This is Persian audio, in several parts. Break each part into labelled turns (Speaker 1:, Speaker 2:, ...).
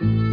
Speaker 1: امروزه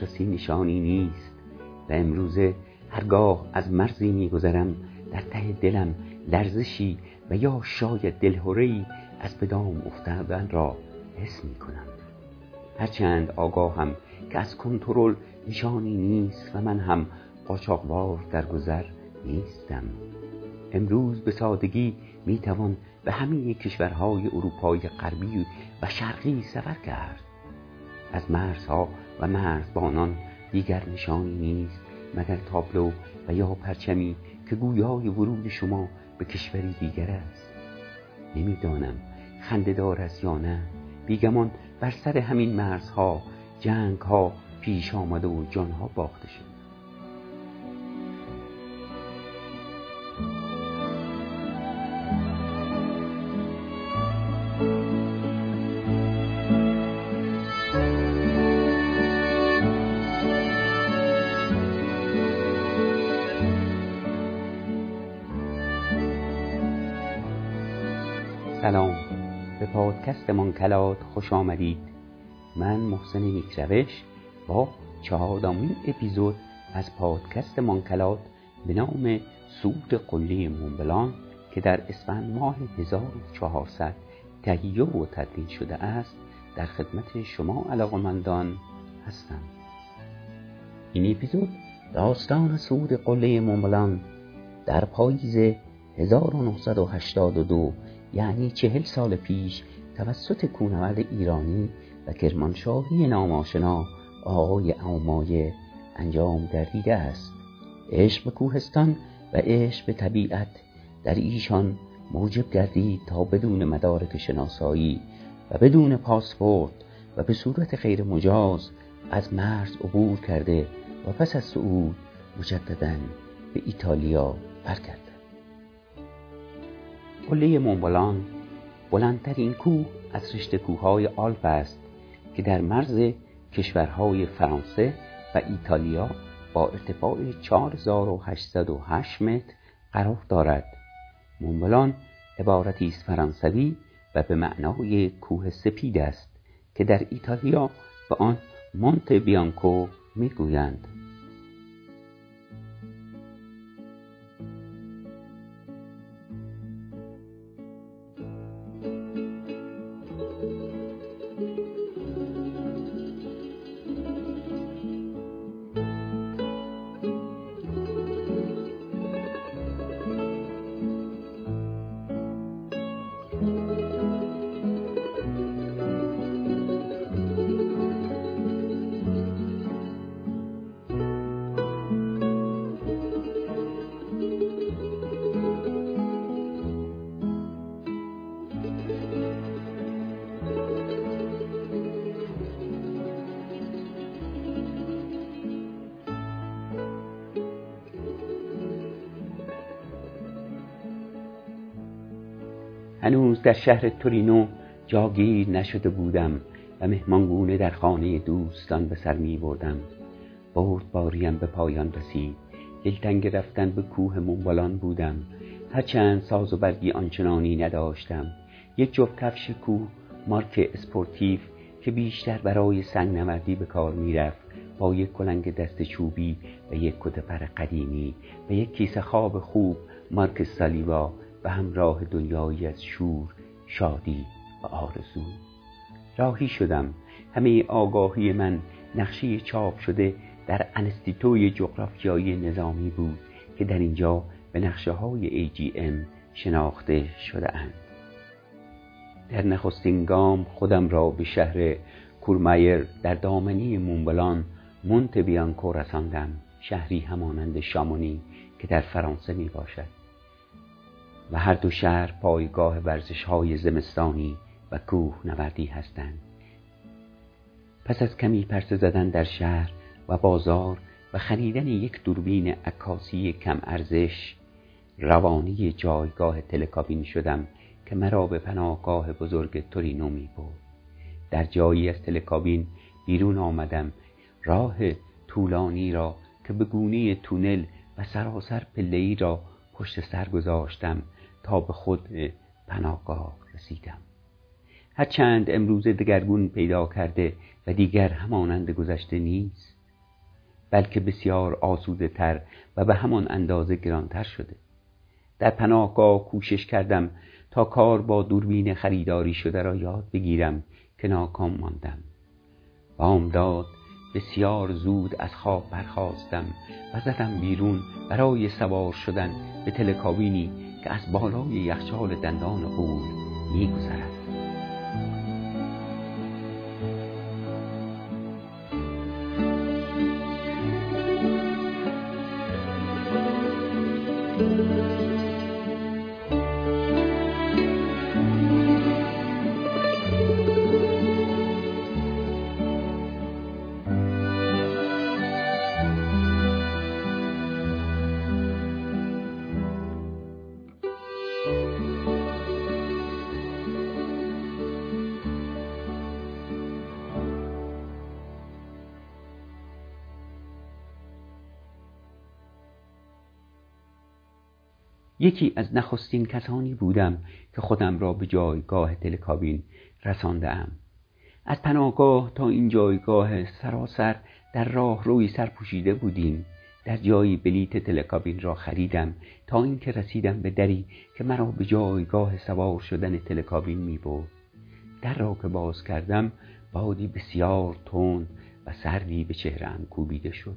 Speaker 1: بازرسی نشانی نیست و امروزه هرگاه از مرزی میگذرم در ته دلم لرزشی و یا شاید دلهورهای از بدام افتادن را حس می کنم هرچند آگاهم که از کنترل نشانی نیست و من هم قاچاقوار در گذر نیستم. امروز به سادگی می‌توان به همه کشورهای اروپای غربی و شرقی سفر کرد. از مرزها و مرزبانان دیگر نشانی نیست مگر تابلو و یا پرچمی که گویای ورود شما به کشوری دیگر است. نمی‌دانم خندهدار است یا نه. بیگمان بر سر همین مرزها جنگ ها پیش آمده و جانها باخته شد منکلات خوش آمدید. من محسن نیکروش با چهارمین اپیزود از پادکست منکلات به نام سود قله مونبلان که در اسفند ماه 1400 تهیه و تدوین شده است در خدمت شما علاقمندان هستم. این اپیزود داستان سود قله مونبلان در پاییز 1982 یعنی چهل سال پیش توسط کونورد ایرانی و کرمانشاهی ناماشنا آقای اومایه انجام گردیده است. عشق به کوهستان و عشق به طبیعت در ایشان موجب گردید تا بدون مدارک شناسایی و بدون پاسپورت و به صورت غیر مجاز از مرز عبور کرده و پس از صعود مجددا به ایتالیا برگرد قله مونبلان بلندترین کوه از رشته کوههای آلپ است که در مرز کشورهای فرانسه و ایتالیا با ارتفاع 4808 متر قرار دارد. مونبلان عبارتی است فرانسوی و به معنای کوه سپید است که در ایتالیا به آن مونت بیانکو می‌گویند. هنوز در شهر تورینو جاگیر نشده بودم و مهمان‌گونه در خانه دوستان به سر می بردم. پاریم به پایان رسید. دلتنگ رفتن به کوه مون بلان بودم. هرچند ساز و برگی آنچنانی نداشتم. یک جفت کفش کوه مارک اسپورتیو که بیشتر برای سنگ نوردی به کار می‌رفت با یک کلنگ دست چوبی و یک کت پر قدیمی و یک کیسه خواب خوب مارک سالیوا و همراه دنیایی از شور شادی و آرزو. راهی شدم. همه آگاهی من نقشه چاپ شده در انستیتوی جغرافیایی نظامی بود که در اینجا به نقشه های AGM شناخته شده اند. در نخستین گام خودم را به شهر کورمایر در دامنی مونبلان مونت بیانکو رساندم شهری همانند شامونی که در فرانسه می باشد و هر دو شهر پایگاه ورزش های زمستانی و کوه نوردی هستند. پس از کمی پرسه زدن در شهر و بازار و خریدن یک دوربین عکاسی کم ارزش روانی جایگاه تلکابین شدم که مرا به پناهگاه بزرگ تورینو می بود در جایی از تلکابین بیرون آمدم راه طولانی را که به گونه تونل و سراسر پلهی را پشت سر گذاشتم تا به خود پناهگاه رسیدم. هرچند امروز دگرگون پیدا کرده و دیگر همانند گذشته نیست بلکه بسیار آسوده تر و به همان اندازه گرانتر شده. در پناهگاه کوشش کردم تا کار با دوربین خریداری شده را یاد بگیرم که ناکام ماندم. بامداد بسیار زود از خواب برخواستم و زدم بیرون برای سوار شدن به تلکابینی که از بالای یخچال دندان قول میگذرد. یکی از نخستین کسانی بودم که خودم را به جایگاه تلکابین رسانده ام. از پناهگاه تا این جایگاه سراسر در راه روی سر پوشیده بودیم. در جایی بلیت تلکابین را خریدم تا اینکه رسیدم به دری که مرا به جایگاه سوار شدن تلکابین می بود در را که باز کردم بادی بسیار تند و سردی به چهرم کوبیده شد.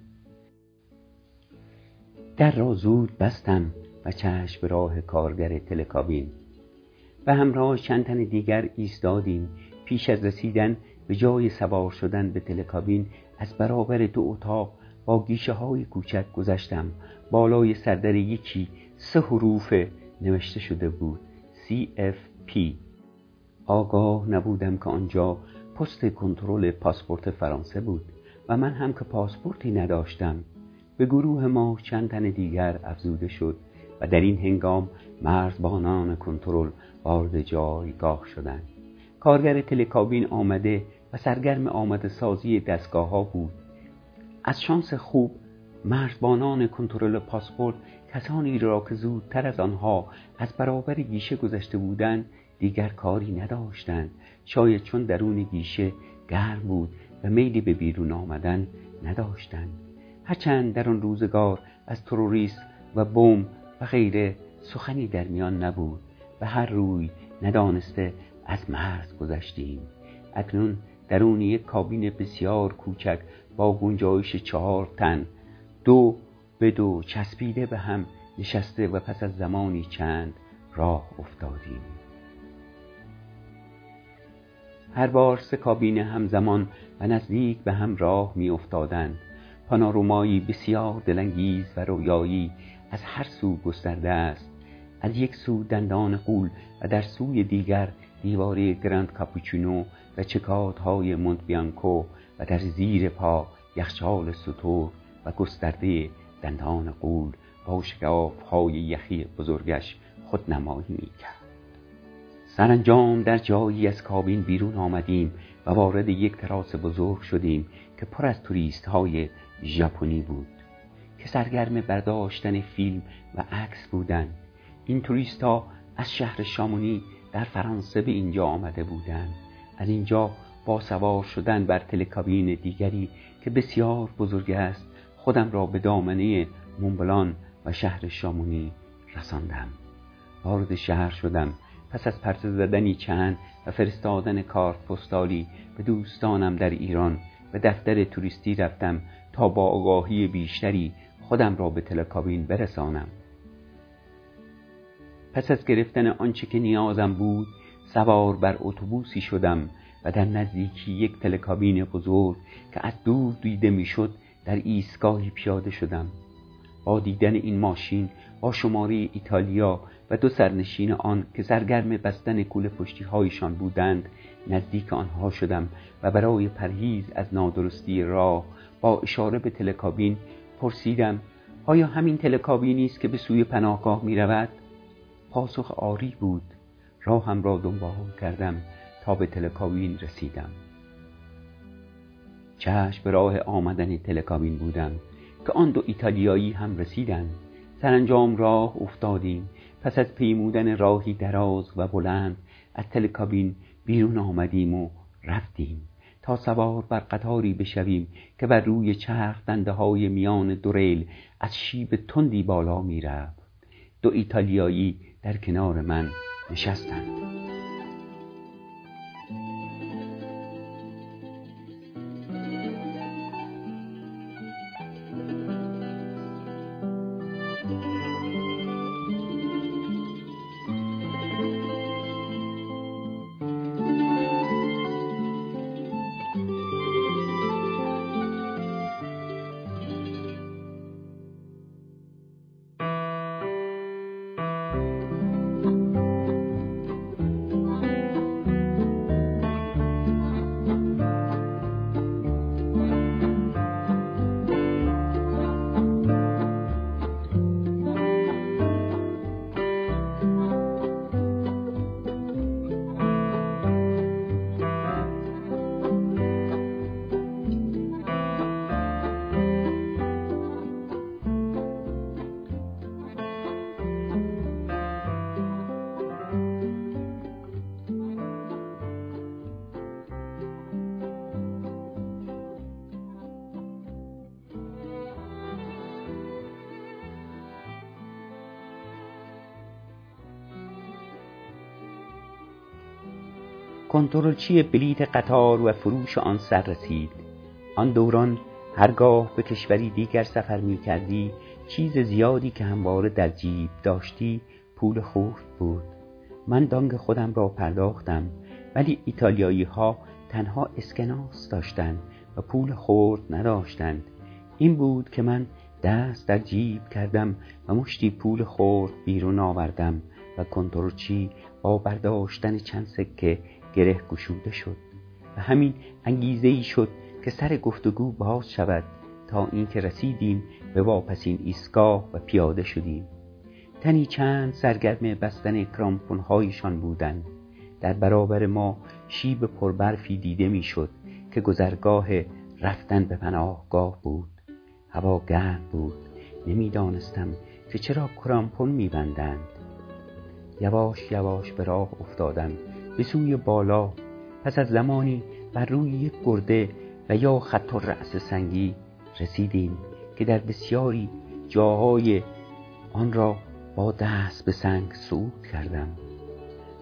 Speaker 1: در را زود بستم و چشم راه کارگر تلکابین. و همراه چند تن دیگر ایستادیم. پیش از رسیدن به جای سوار شدن به تلکابین از برابر دو اتاق با گیشه های کوچک گذشتم. بالای سردر یکی سه حروف نوشته شده بود. CFP آگاه نبودم که آنجا پست کنترل پاسپورت فرانسه بود و من هم که پاسپورتی نداشتم. به گروه ما چند تن دیگر افزوده شد. و در این هنگام مرزبانان کنترل وارد جایگاه شدند. کارگر تلکابین آمده و سرگرم آمده سازی دستگاه ها بود. از شانس خوب مرزبانان کنترل پاسپورت کسانی را که زودتر از آنها از برابر گیشه گذشته بودند دیگر کاری نداشتند. شاید چون درون گیشه گرم بود و میلی به بیرون آمدن نداشتند. هرچند در آن روزگار از تروریست و بوم و غیره سخنی در میان نبود و هر روی ندانسته از مرز گذشتیم. اکنون درون یک کابین بسیار کوچک با گنجایش چهار تن دو به دو چسبیده به هم نشسته و پس از زمانی چند راه افتادیم. هر بار سه کابین همزمان و نزدیک به هم راه می افتادند پانارومایی بسیار دلانگیز و رویایی از هر سو گسترده است. از یک سو دندان قول و در سوی دیگر دیواره گراند کاپوچینو و چکات های مونت بیانکو و در زیر پا یخچال سطور و گسترده دندان قول با شکاف های یخی بزرگش خود نمایی می کرد سرانجام در جایی از کابین بیرون آمدیم و وارد یک تراس بزرگ شدیم که پر از توریست های ژاپنی بود. که سرگرم برداشتن فیلم و عکس بودند این توریست ها از شهر شامونی در فرانسه به اینجا آمده بودند. از اینجا با سوار شدن بر تلکابین دیگری که بسیار بزرگ است خودم را به دامنه مونبلان و شهر شامونی رساندم. وارد شهر شدم. پس از پرس زدنی چند و فرستادن کارت پستالی به دوستانم در ایران و دفتر توریستی رفتم تا با آگاهی بیشتری خودم را به تلکابین برسانم. پس از گرفتن آنچه که نیازم بود سوار بر اتوبوسی شدم و در نزدیکی یک تلکابین بزرگ که از دور دیده می‌شد در ایستگاهی پیاده شدم. با دیدن این ماشین با شماره ایتالیا و دو سرنشین آن که سرگرم بستن کوله پشتی هایشان بودند نزدیک آنها شدم و برای پرهیز از نادرستی راه با اشاره به تلکابین پرسیدم آیا همین تلکابینی است که به سوی پناهگاه می رود؟ پاسخ آری بود. راهم را دنبال کردم تا به تلکابین رسیدم. چشم به راه آمدن تلکابین بودم که آن دو ایتالیایی هم رسیدند سرانجام راه افتادیم. پس از پیمودن راهی دراز و بلند از تلکابین بیرون آمدیم و رفتیم. سوار بر قطاری بشویم که بر روی چرخ دنده های میان دو ریل از شیب تندی بالا می رفت دو ایتالیایی در کنار من نشستند. کنترلچی بلیت قطار و فروش آن سر رسید. آن دوران هرگاه به کشوری دیگر سفر می کردی چیز زیادی که همواره در جیب داشتی پول خورد بود. من دانگ خودم را پرداختم ولی ایتالیایی ها تنها اسکناس داشتند و پول خورد نداشتند. این بود که من دست در جیب کردم و مشتی پول خورد بیرون آوردم و کنترلچی با برداشتن چند سکه گره گشوده شد و همین انگیزه ای شد که سر گفتگو باز شود تا اینکه رسیدیم به واپسین ایستگاه و پیاده شدیم. تنی چند سرگرم بستن کرامپونهایشان بودند. در برابر ما شیب پربرفی دیده می‌شد که گذرگاه رفتن به پناهگاه بود. هوا گرم بود. نمی‌دانستم که چرا کرامپون میبندند. یواش یواش به راه افتادم. به سوی بالا پس از زمانی بر روی یک گرده و یا خط رأس سنگی رسیدیم که در بسیاری جاهای آن را با دست به سنگ صعود کردم.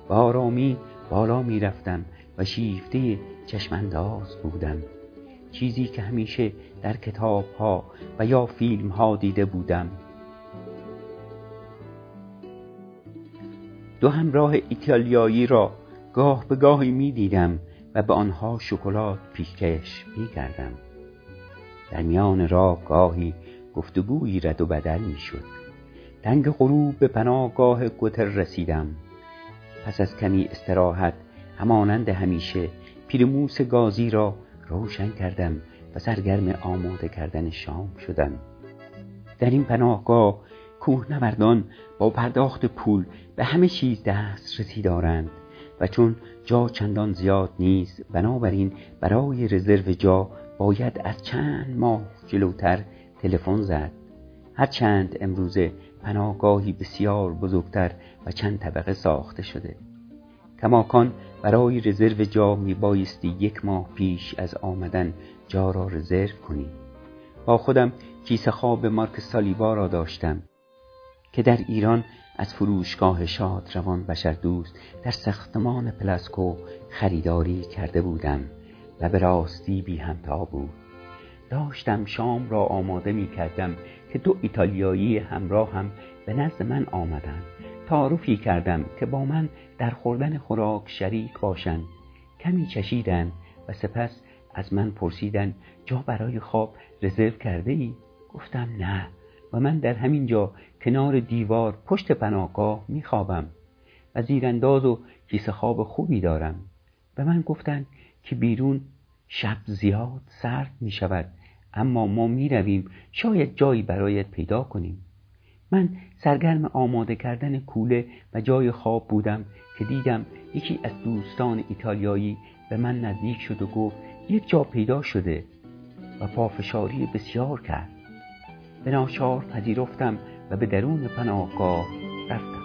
Speaker 1: با آرامی بالا می رفتم و شیفته چشمانداز بودم. چیزی که همیشه در کتاب ها و یا فیلم ها دیده بودم. دو همراه ایتالیایی را گاه به گاهی می دیدم و به آنها شکلات پیکش می کردم. در میان راه گاهی گفتگویی رد و بدل می شد. تنگ غروب به پناهگاه گتر رسیدم. پس از کمی استراحت همانند همیشه پیرموس گازی را روشن کردم و سرگرم آماده کردن شام شدم. در این پناهگاه کوهنوردان با پرداخت پول به همه چیز دسترسی دارند و چون جا چندان زیاد نیست بنابراین برای رزرو جا باید از چند ماه جلوتر تلفن زد. هرچند امروزه پناهگاهی بسیار بزرگتر و چند طبقه ساخته شده. کماکان برای رزرو جا می بایستی یک ماه پیش از آمدن جا را رزرو کنی. با خودم کیسه خواب مارک سالیبا را داشتم. که در ایران از فروشگاه شاد روان بشر دوست در ساختمان پلاسکو خریداری کرده بودم و به راستی بی همتا بود. داشتم شام را آماده می کردم که دو ایتالیایی همراه هم به نزد من آمدند تعارفی کردم که با من در خوردن خوراک شریک باشند. کمی چشیدند و سپس از من پرسیدند جا برای خواب رزرو کرده ای؟ گفتم نه و من در همین جا کنار دیوار پشت پناهگاه میخوابم. و زیرانداز و کیسه خواب خوبی دارم. به من گفتند که بیرون شب زیاد سرد می شود اما ما می رویم شاید جایی برایت پیدا کنیم. من سرگرم آماده کردن کوله و جای خواب بودم که دیدم یکی از دوستان ایتالیایی به من نزدیک شد و گفت یک جا پیدا شده و پافشاری بسیار کرد. به ناچار پذیرفتم و به درون پناهگاه رفتم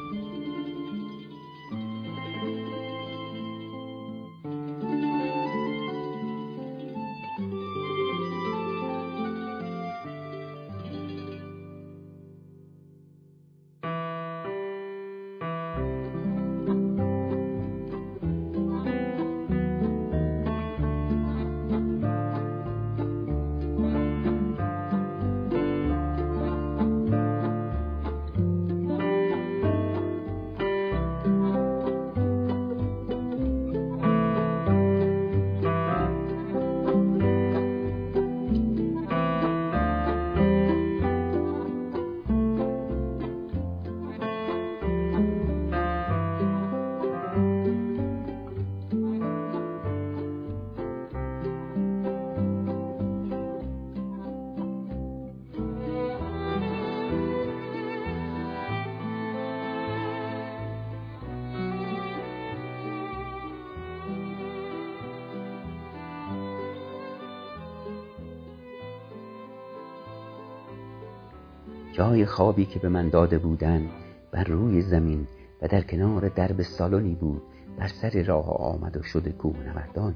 Speaker 1: جای خوابی که به من داده بودند بر روی زمین و در کنار درب سالنی بود بر سر راه آمد و شده کوهنوردان.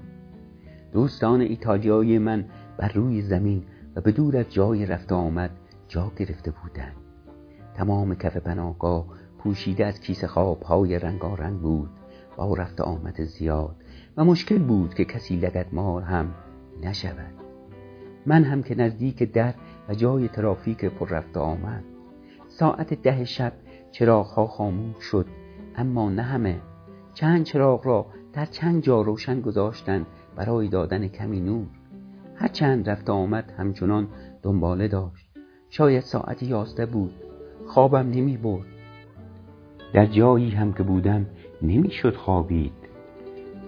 Speaker 1: دوستان ایتالیایی من بر روی زمین و به دور از جای رفت آمد جا گرفته بودند. تمام کف پناهگاه پوشیده از کیسه خواب های رنگارنگ بود. با رفت آمد زیاد و مشکل بود که کسی لگت مار هم نشود. من هم که نزدیک در و جای ترافیک پر رفت آمد. ساعت ده شب ها خاموش شد اما نه همه. چند چراغ را در چند جا روشن گذاشتند برای دادن کمی نور. هر چند رفت آمد همچنان دنباله داشت. شاید ساعت یازده بود. خوابم نمی برد. در جایی هم که بودم نمی‌شد خوابید.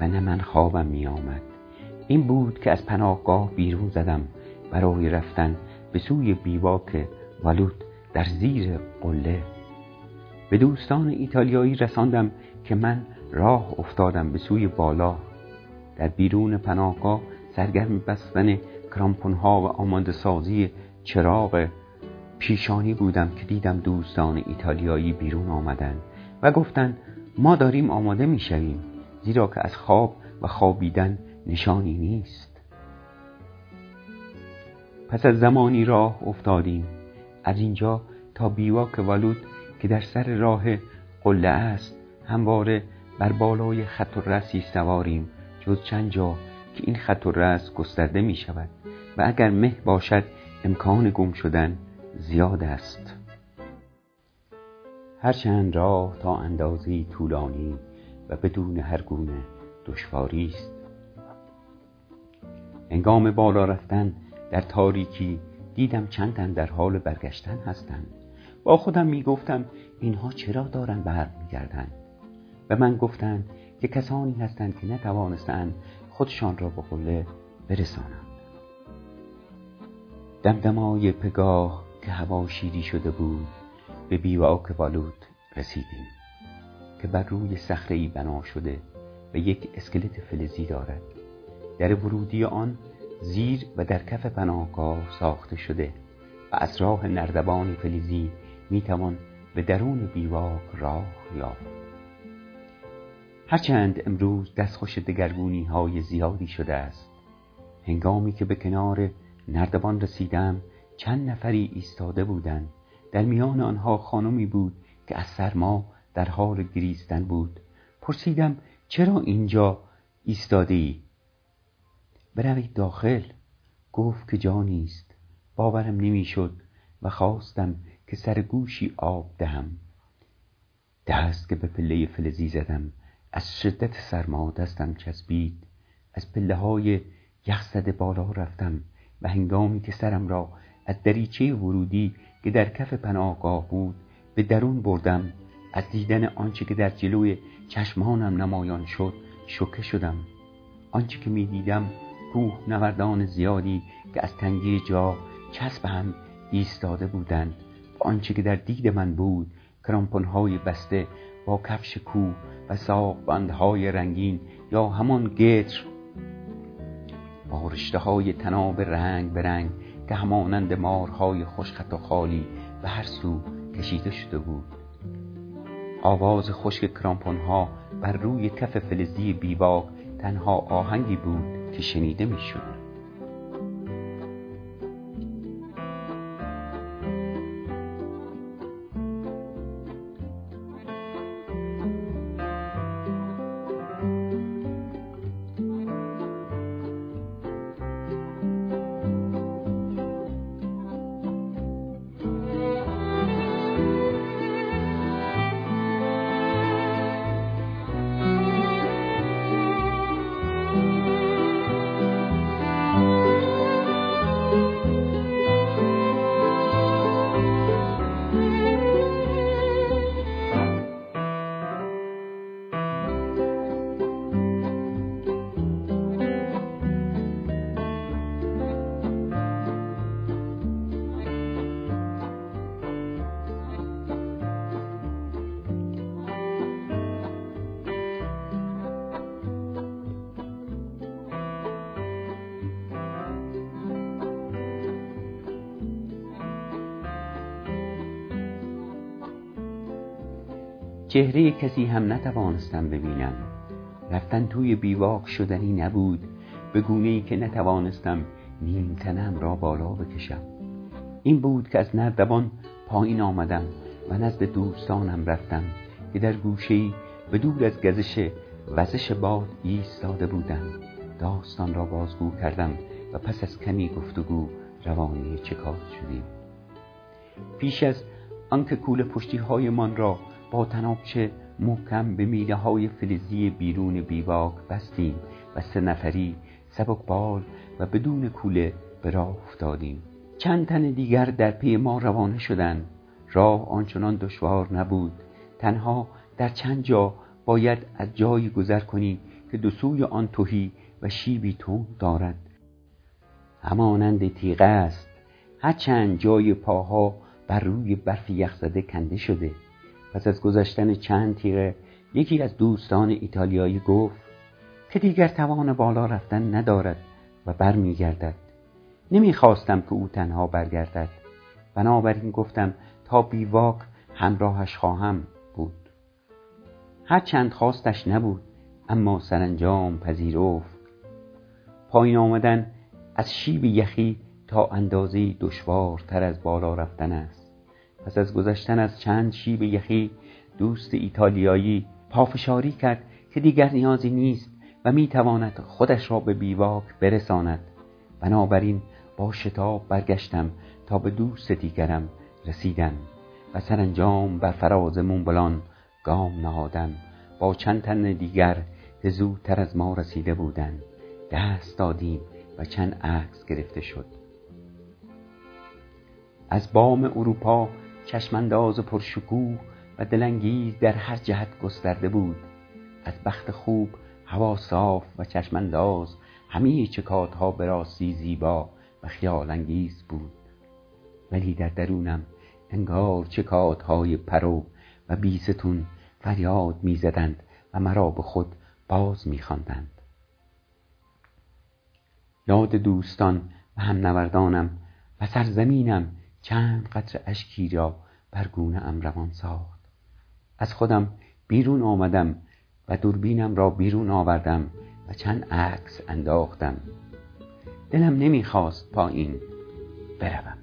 Speaker 1: و نه من خوابم می آمد. این بود که از پناهگاه بیرون زدم برای رفتن به سوی بیواک ولود در زیر قله. به دوستان ایتالیایی رساندم که من راه افتادم به سوی بالا. در بیرون پناهگاه سرگرم بستن کرامپونها و آماده سازی چراغ پیشانی بودم که دیدم دوستان ایتالیایی بیرون آمدند و گفتند ما داریم آماده می‌شویم زیرا که از خواب و خوابیدن نشانی نیست. پس از زمانی راه افتادیم. از اینجا تا بیواک والود که در سر راه قله است همواره بر بالای خط و رسی سواریم جز چند جا که این خط و رس گسترده می شود و اگر مه باشد امکان گم شدن زیاد است. هرچند راه تا اندازی طولانی و بدون هر گونه دشواری است. انگام بالا رفتن در تاریکی دیدم چندن در حال برگشتن هستند. با خودم می گفتم اینها چرا دارن برمیگردند و من گفتند که کسانی هستند که نتوانستند خودشان را به قله برسانند. دمدمای پگاه که هوا شیری شده بود به بیواک والود رسیدیم که بر روی صخره بنا شده و یک اسکلت فلزی دارد. در ورودی آن زیر و در کف پناهگاه ساخته شده و از راه نردبان فلزی می‌توان به درون بیواک راه یافت. هرچند امروز دستخوش دگرگونی های زیادی شده است هنگامی که به کنار نردبان رسیدم چند نفری ایستاده بودند. در میان آنها خانمی بود که از سرما در حال گریستن بود. پرسیدم چرا اینجا ایستاده ای؟ بروید داخل. گفت که جا نیست. باورم نمی‌شد و خواستم که سر گوشی آب دهم. دست که به پله فلزی زدم از شدت سرما دستم چسبید. از پله های یخزده بالا رفتم و هنگامی که سرم را از دریچه ورودی که در کف پناهگاه بود به درون بردم از دیدن آنچه که در جلوی چشمانم نمایان شد شوکه شدم. آنچه که می‌دیدم کوه نوردان زیادی که از تنگی جا چسب هم ایستاده بودند. و آنچه که در دید من بود کرامپونهای بسته با کفش کوه و بندهای رنگین یا همان گتر با رشته های تناب رنگ به رنگ که همانند مارهای خوشخط و خالی به هر سو کشیده شده بود. آواز خشک کرامپون ها بر روی کف فلزی بیواک تنها آهنگی بود که شنیده می‌شد. چهره کسی هم نتوانستم ببینم. رفتن توی بیواق شدنی نبود. به گونه ای که نتوانستم نیمتنم را بالا بکشم. این بود که از نردبان پایین آمدم و نزد دوستانم رفتم که در گوشه به دور از گزش وزش باد ایستاده بودم. داستان را بازگو کردم و پس از کمی گفتگو روانی چکار شدیم. پیش از آنکه کوله پشتی های من را با تنابچه محکم به میله های فلزی بیرون بیواک بستیم و سه نفری سبک بال و بدون کوله به راه افتادیم. چند تن دیگر در پی ما روانه شدند. راه آنچنان دشوار نبود. تنها در چند جا باید از جایی گذر کنی که دو سوی آن توهی و شیبی تون دارد. همانند تیغه است. هرچند جای پاها بر روی برف یخزده کنده شده. پس از گذشتن چند تیغه یکی از دوستان ایتالیایی گفت که دیگر توان بالا رفتن ندارد و برمیگردد. نمی‌خواستم که او تنها برگردد. بنابراین گفتم تا بیواک همراهش خواهم بود. هرچند خواستش نبود اما سرانجام پذیرفت. پایین آمدن از شیب یخی تا اندازه دشوارتر از بالا رفتن است. پس از گذشتن از چند شیب یخی دوست ایتالیایی پافشاری کرد که دیگر نیازی نیست و می‌تواند خودش را به بیواک برساند. بنابراین با شتاب برگشتم تا به دوست دیگرم رسیدم و سرانجام بر فراز مونبلان گام نهادم. با چند تن دیگر که زودتر از ما رسیده بودند. دست دادیم و چند عکس گرفته شد. از بام اروپا چشمانداز پرشکوه و دلانگیز در هر جهت گسترده بود. از بخت خوب هوا صاف و چشمانداز همه چکات ها به راستی زیبا و خیال انگیز بود. ولی در درونم انگار چکات های پرو و بیستون فریاد می‌زدند و مرا به خود باز میخواندند. یاد دوستان و هم نوردانم و سرزمینم چند قطر اشکی را بر گونه ام روان ساخت. از خودم بیرون آمدم و دوربینم را بیرون آوردم و چند عکس انداختم. دلم نمی‌خواست پایین بروم.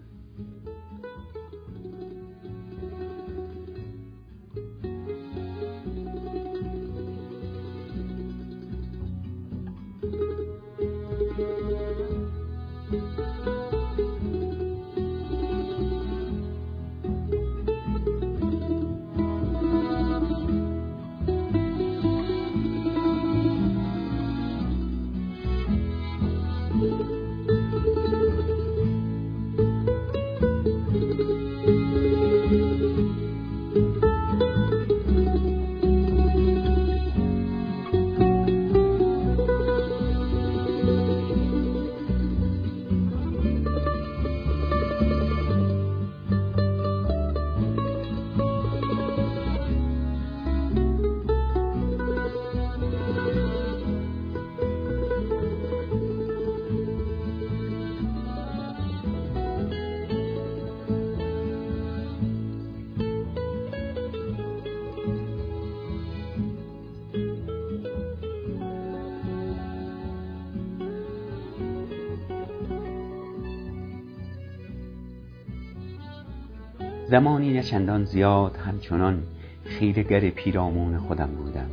Speaker 1: زمانی نه چندان زیاد همچنان خیرگر پیرامون خودم بودم.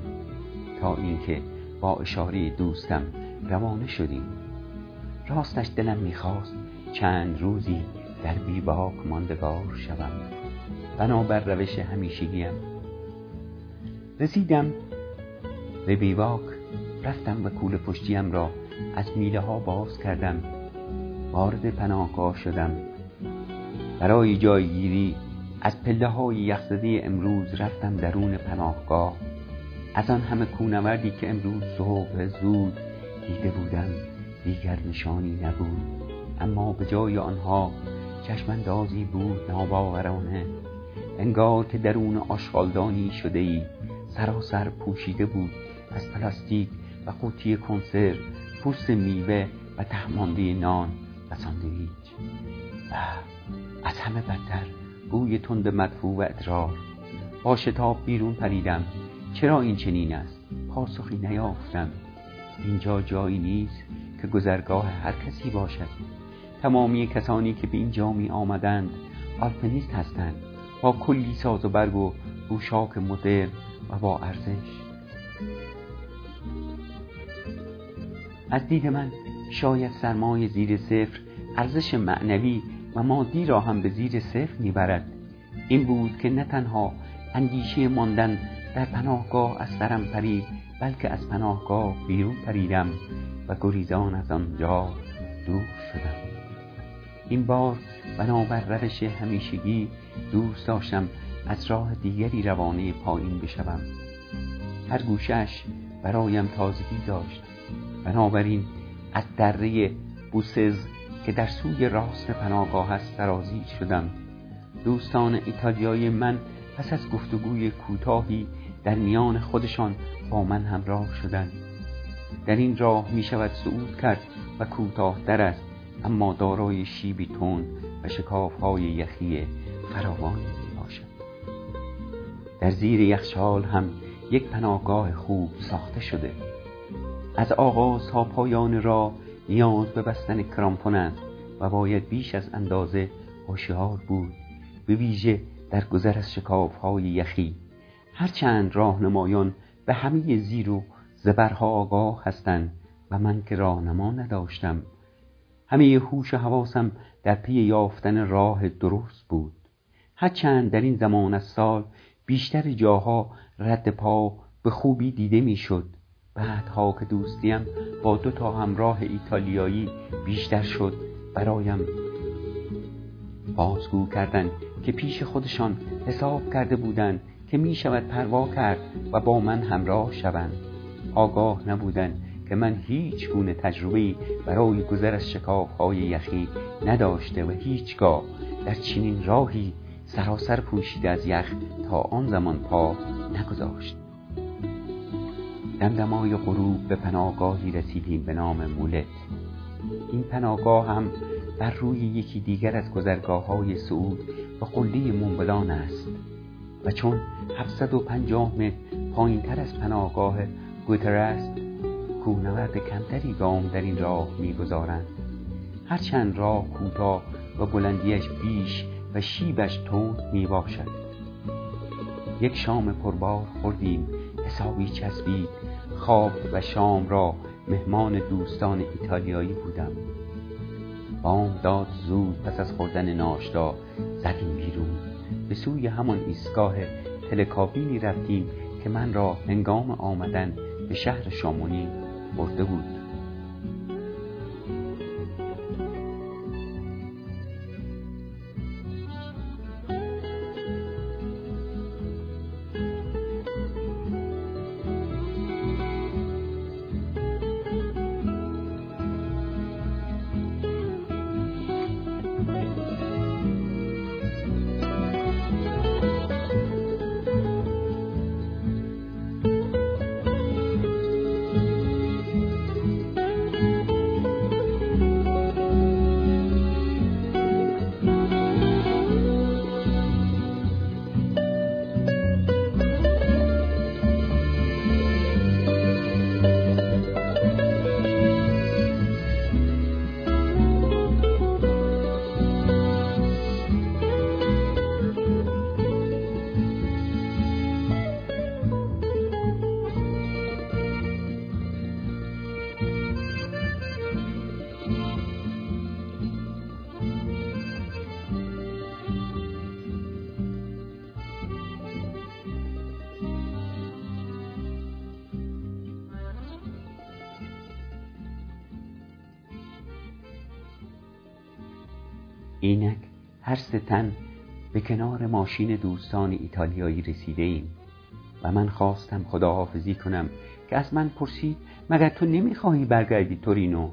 Speaker 1: تا اینکه با اشاره دوستم روانه شدیم. راستش دلم می‌خواست چند روزی در بیباک ماندگار شوم. بنابر روش همیشگیم. رسیدم به بیواک رفتم و کول پشتیم را از میله ها باز کردم. وارد پناهگاه شدم. برای جایگیری از پله های یخزده امروز رفتم درون پناهگاه. از آن همه کونوردی که امروز صبح زود دیده بودم دیگر نشانی نبود. اما به جای آنها چشماندازی بود ناباورانه. انگار که درون آشغالدانی شده ای سراسر پوشیده بود از پلاستیک و قوطی کنسرو پوست میوه و تهمانده نان و ساندویچ. و از همه بدتر بوی تند مدفوع و ادرار. با شتاب بیرون پریدم. چرا این چنین است؟ پاسخی نیافتم. اینجا جایی نیست که گذرگاه هر کسی باشد. تمامی کسانی که به اینجا می آمدند آلپنیست هستند. با کلی ساز و برگ و بوشاک مدرن و با ارزش. از دید من شاید سرمایه زیر صفر ارزش معنوی و مادی را هم به زیر صفر می‌برد. این بود که نه تنها اندیشه ماندن در پناهگاه از سرم پرید بلکه از پناهگاه بیرون پریدم و گریزان از آنجا دور شدم. این بار بنابر روش همیشگی دوست داشتم از راه دیگری روانه پایین بشوم. هر گوشش برایم تازگی داشت. بنابراین از دره بوسز که در سوی راست پناهگاه است سرازی شدم. دوستان ایتالیایی من پس از گفتگوی کوتاهی در میان خودشان با من همراه شدند. در این راه می شود صعود کرد و کوتاه در است اما دارای شیبی تون و شکاف های یخی فراوانی می باشد. در زیر یخچال هم یک پناهگاه خوب ساخته شده. از آغاز تا پایان را نیاز به بستن کرامپون است و باید بیش از اندازه هوشیار بود. به ویژه در گذر از شکاف های یخی. هرچند راهنمایان به همه زیر و زبرها آگاه هستند و من که راهنما نداشتم همه هوش و حواسم در پی یافتن راه درست بود. هرچند در این زمان از سال بیشتر جاها رد پا به خوبی دیده می‌شد. بعدها که دوستیم با دو تا همراه ایتالیایی بیشتر شد برایم. بازگو کردند که پیش خودشان حساب کرده بودند که می شود پروا کرد و با من همراه شوند. آگاه نبودند که من هیچ گونه تجربه برای گذر از شکاف های یخی نداشته و هیچگاه در چنین راهی سراسر پوشیده از یخ تا آن زمان پا نگذاشت. دمدمای غروب به پناهگاهی رسیدیم به نام مولت این پناهگاه هم بر روی یکی دیگر از گذرگاه های سعود و قله مونبلان است و چون 750 متر پایین تر از پناهگاه گوتر است کوهنورد کمتری گام در این راه می‌گذارند هرچند راه کوتاه و بلندیش بیش و شیبش تند می باشد یک شام پربار خوردیم حسابی چسبید خواب و شام را مهمان دوستان ایتالیایی بودم. بام داد زود پس از خوردن ناشتا زدیم بیرون. به سوی همان ایستگاه تلکابینی رفتیم که من را هنگام آمدن به شهر شامونی برده بود. اینک هر ستن به کنار ماشین دوستان ایتالیایی رسیده ایم و من خواستم خداحافظی کنم که از من پرسید مگر تو نمی‌خواهی برگردی تورینو؟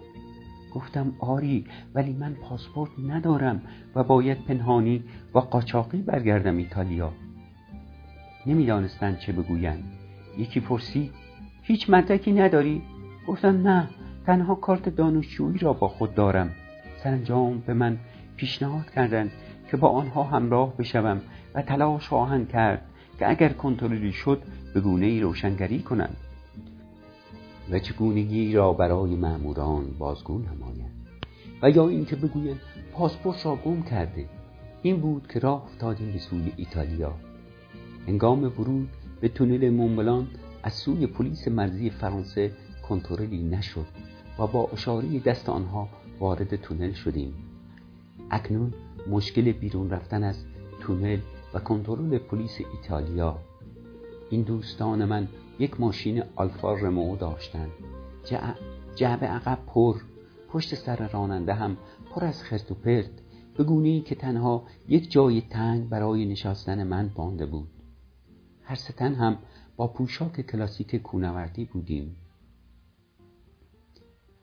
Speaker 1: گفتم آری ولی من پاسپورت ندارم و باید پنهانی و قاچاقی برگردم ایتالیا. نمی‌دانستند چه بگویند. یکی پرسید هیچ مدرکی نداری؟ گفتم نه تنها کارت دانشجویی را با خود دارم. سرانجام به من پیشنهاد کردند که با آنها همراه بشوم و تلاش خواهند کرد که اگر کنترلی شد به گونه ای روشنگری کنند. و چگونگی را برای مأموران بازگو نمایند و یا اینکه بگویند پاسپورت را گم کرده. این بود که راه افتادیم به سوی ایتالیا. هنگام ورود به تونل مونبلان از سوی پلیس مرزی فرانسه کنترلی نشد و با اشاره دست آنها وارد تونل شدیم. اکنون مشکل بیرون رفتن از تونل و کنترل پلیس ایتالیا. این دوستان من یک ماشین آلفا رمو داشتند جعب عقب پر. پشت سر راننده هم پر از خرت و پرت. به گونه که تنها یک جای تنگ برای نشستن من بانده بود. هر سه تن هم با پوشاک کلاسیک کوهنوردی بودیم.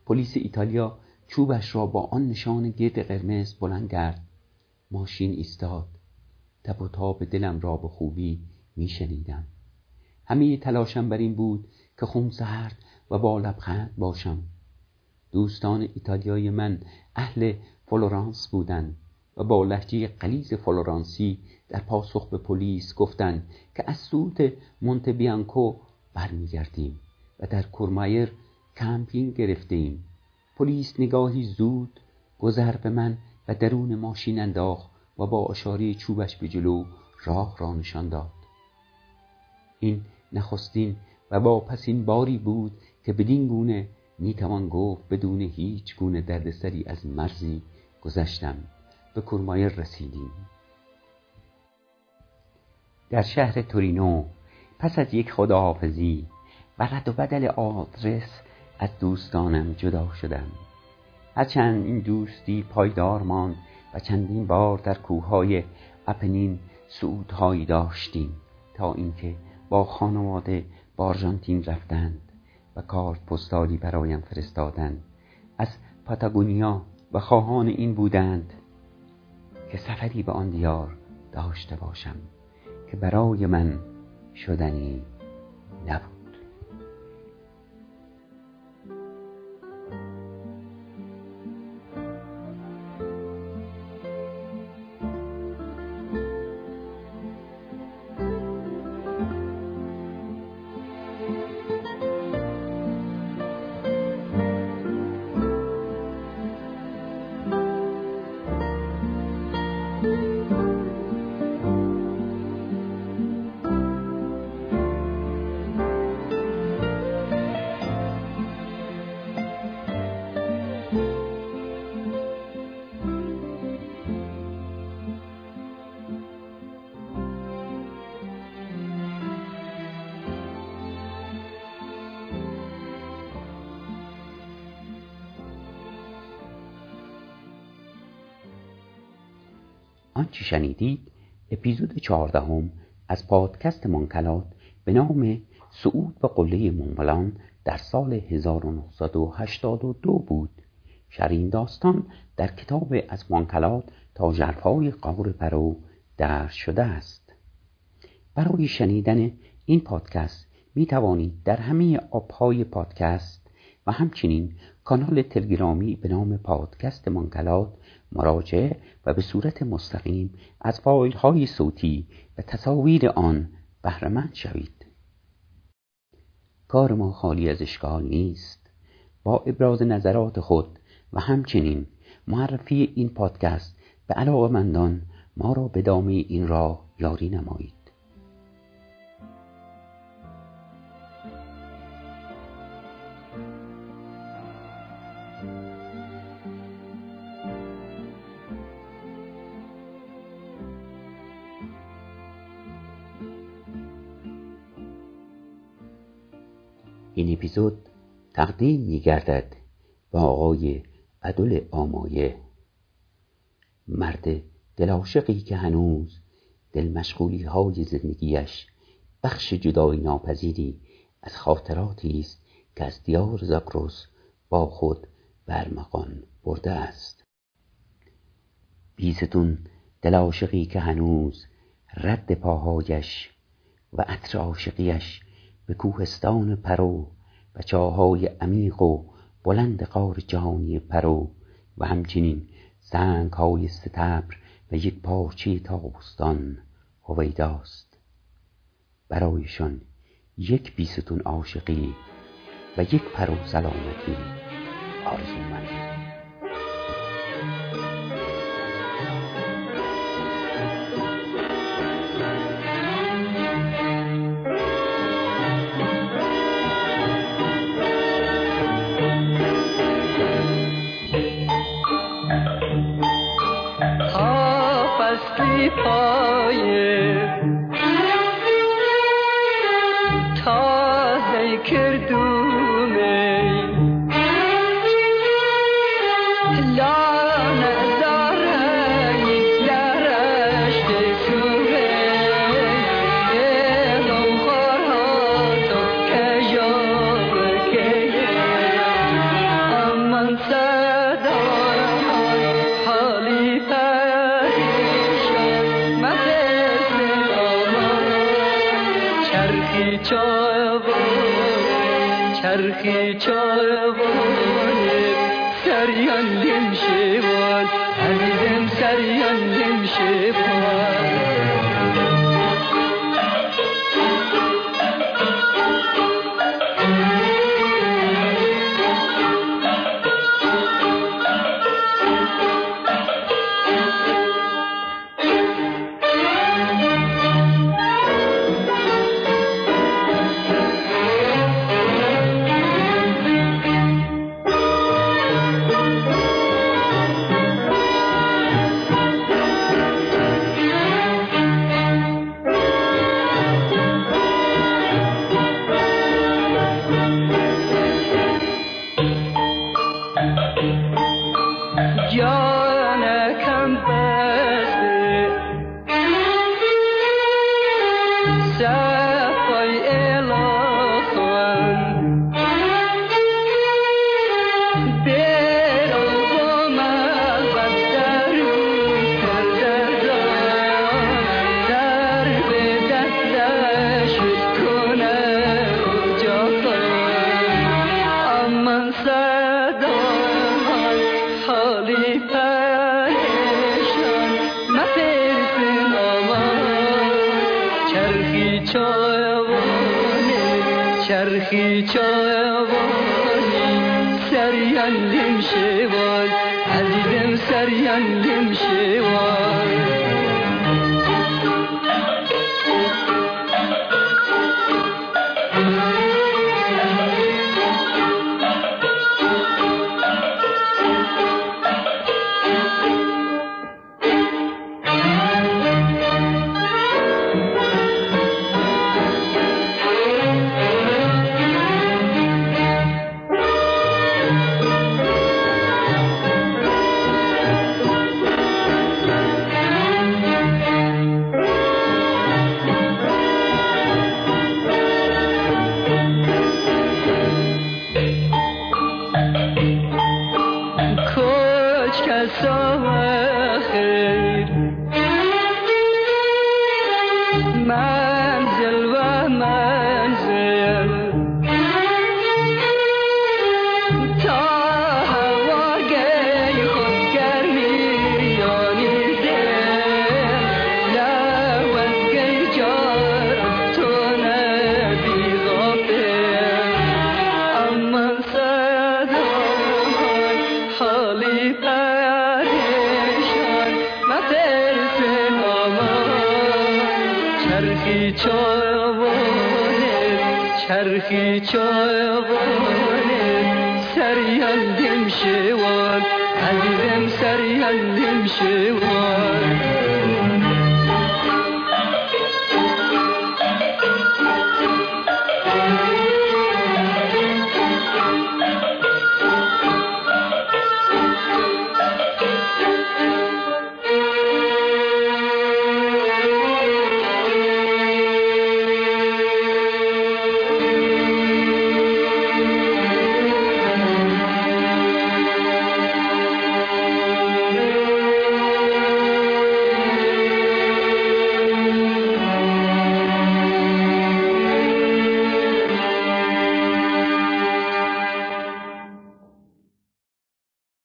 Speaker 1: پلیس ایتالیا چوبش را با آن نشان گرد قرمز بلند کرد. ماشین ایستاد. تب و تاب دلم را به خوبی میشنیدم. همه تلاشم بر این بود که خون سرد و با لبخند باشم. دوستان ایتالیایی من اهل فلورانس بودند و با لهجه غلیظ فلورانسی در پاسخ به پلیس گفتند که از صعود مونت بیانکو برمیگردیم و در کورمایور کمپینگ گرفتیم پلیس نگاهی زود گذر به من و درون ماشین انداخت و با اشاره چوبش به جلو راه را نشان داد. این نخستین و واپسین باری بود که بدین گونه می‌توان گفت بدون هیچ گونه دردسری از مرزی گذشتم. به کرمایر رسیدیم. در شهر تورینو پس از یک خداحافظی و رد و بدل آدرس از دوستانم جدا شدم. هرچند این دوستی پایدار ماند و چندین بار در کوههای اپنین سعودهایی داشتیم تا اینکه با خانواده به آرژانتین رفتند و کارت پستالی برایم فرستادند. از پاتاگونیا و خواهان این بودند که سفری به آن دیار داشته باشم که برای من شدنی نبود. چهاردهم از پادکست منکلات به نام سعود به قله مونبلان در سال 1982 بود. شرین داستان در کتاب از منکلات تا جرفای قار پرو در شده است. برای شنیدن این پادکست می توانید در همه آبهای پادکست و همچنین کانال تلگرامی به نام پادکست منکلات مراجعه و به صورت مستقیم از فایل های صوتی و تصاویر آن بهرهمند شوید. کار ما خالی از اشکال نیست. با ابراز نظرات خود و همچنین معرفی این پادکست به علاقه مندان ما را به دامه این راه یاری نمایید. اپیزود تقدیم می گردد به آقای عدل آمایه. مرد دلاشقی که هنوز دل مشغولی های زندگیش بخش جدای ناپذیری از خاطراتی است که از دیار زاگرس با خود برمغان برده است. بیستون دل عاشقی که هنوز رد پاهایش و عطر عاشقیش به کوهستان پرو و چاهای عمیق و بلند قار جهانی پرو و همچنین سنگ های ستبر و یک پارچه تابستان هویداست. برایشان یک بیستون عاشقی و یک پرو سلامتی آرزومند
Speaker 2: çarvon, çerhi çarvon, seryan demişim. کے چو